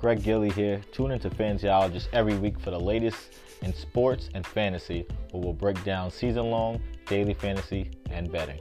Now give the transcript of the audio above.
Greg Gilly here. Tune into Fansiologist every week for the latest in sports and fantasy, where we'll break down season long, daily fantasy, and betting.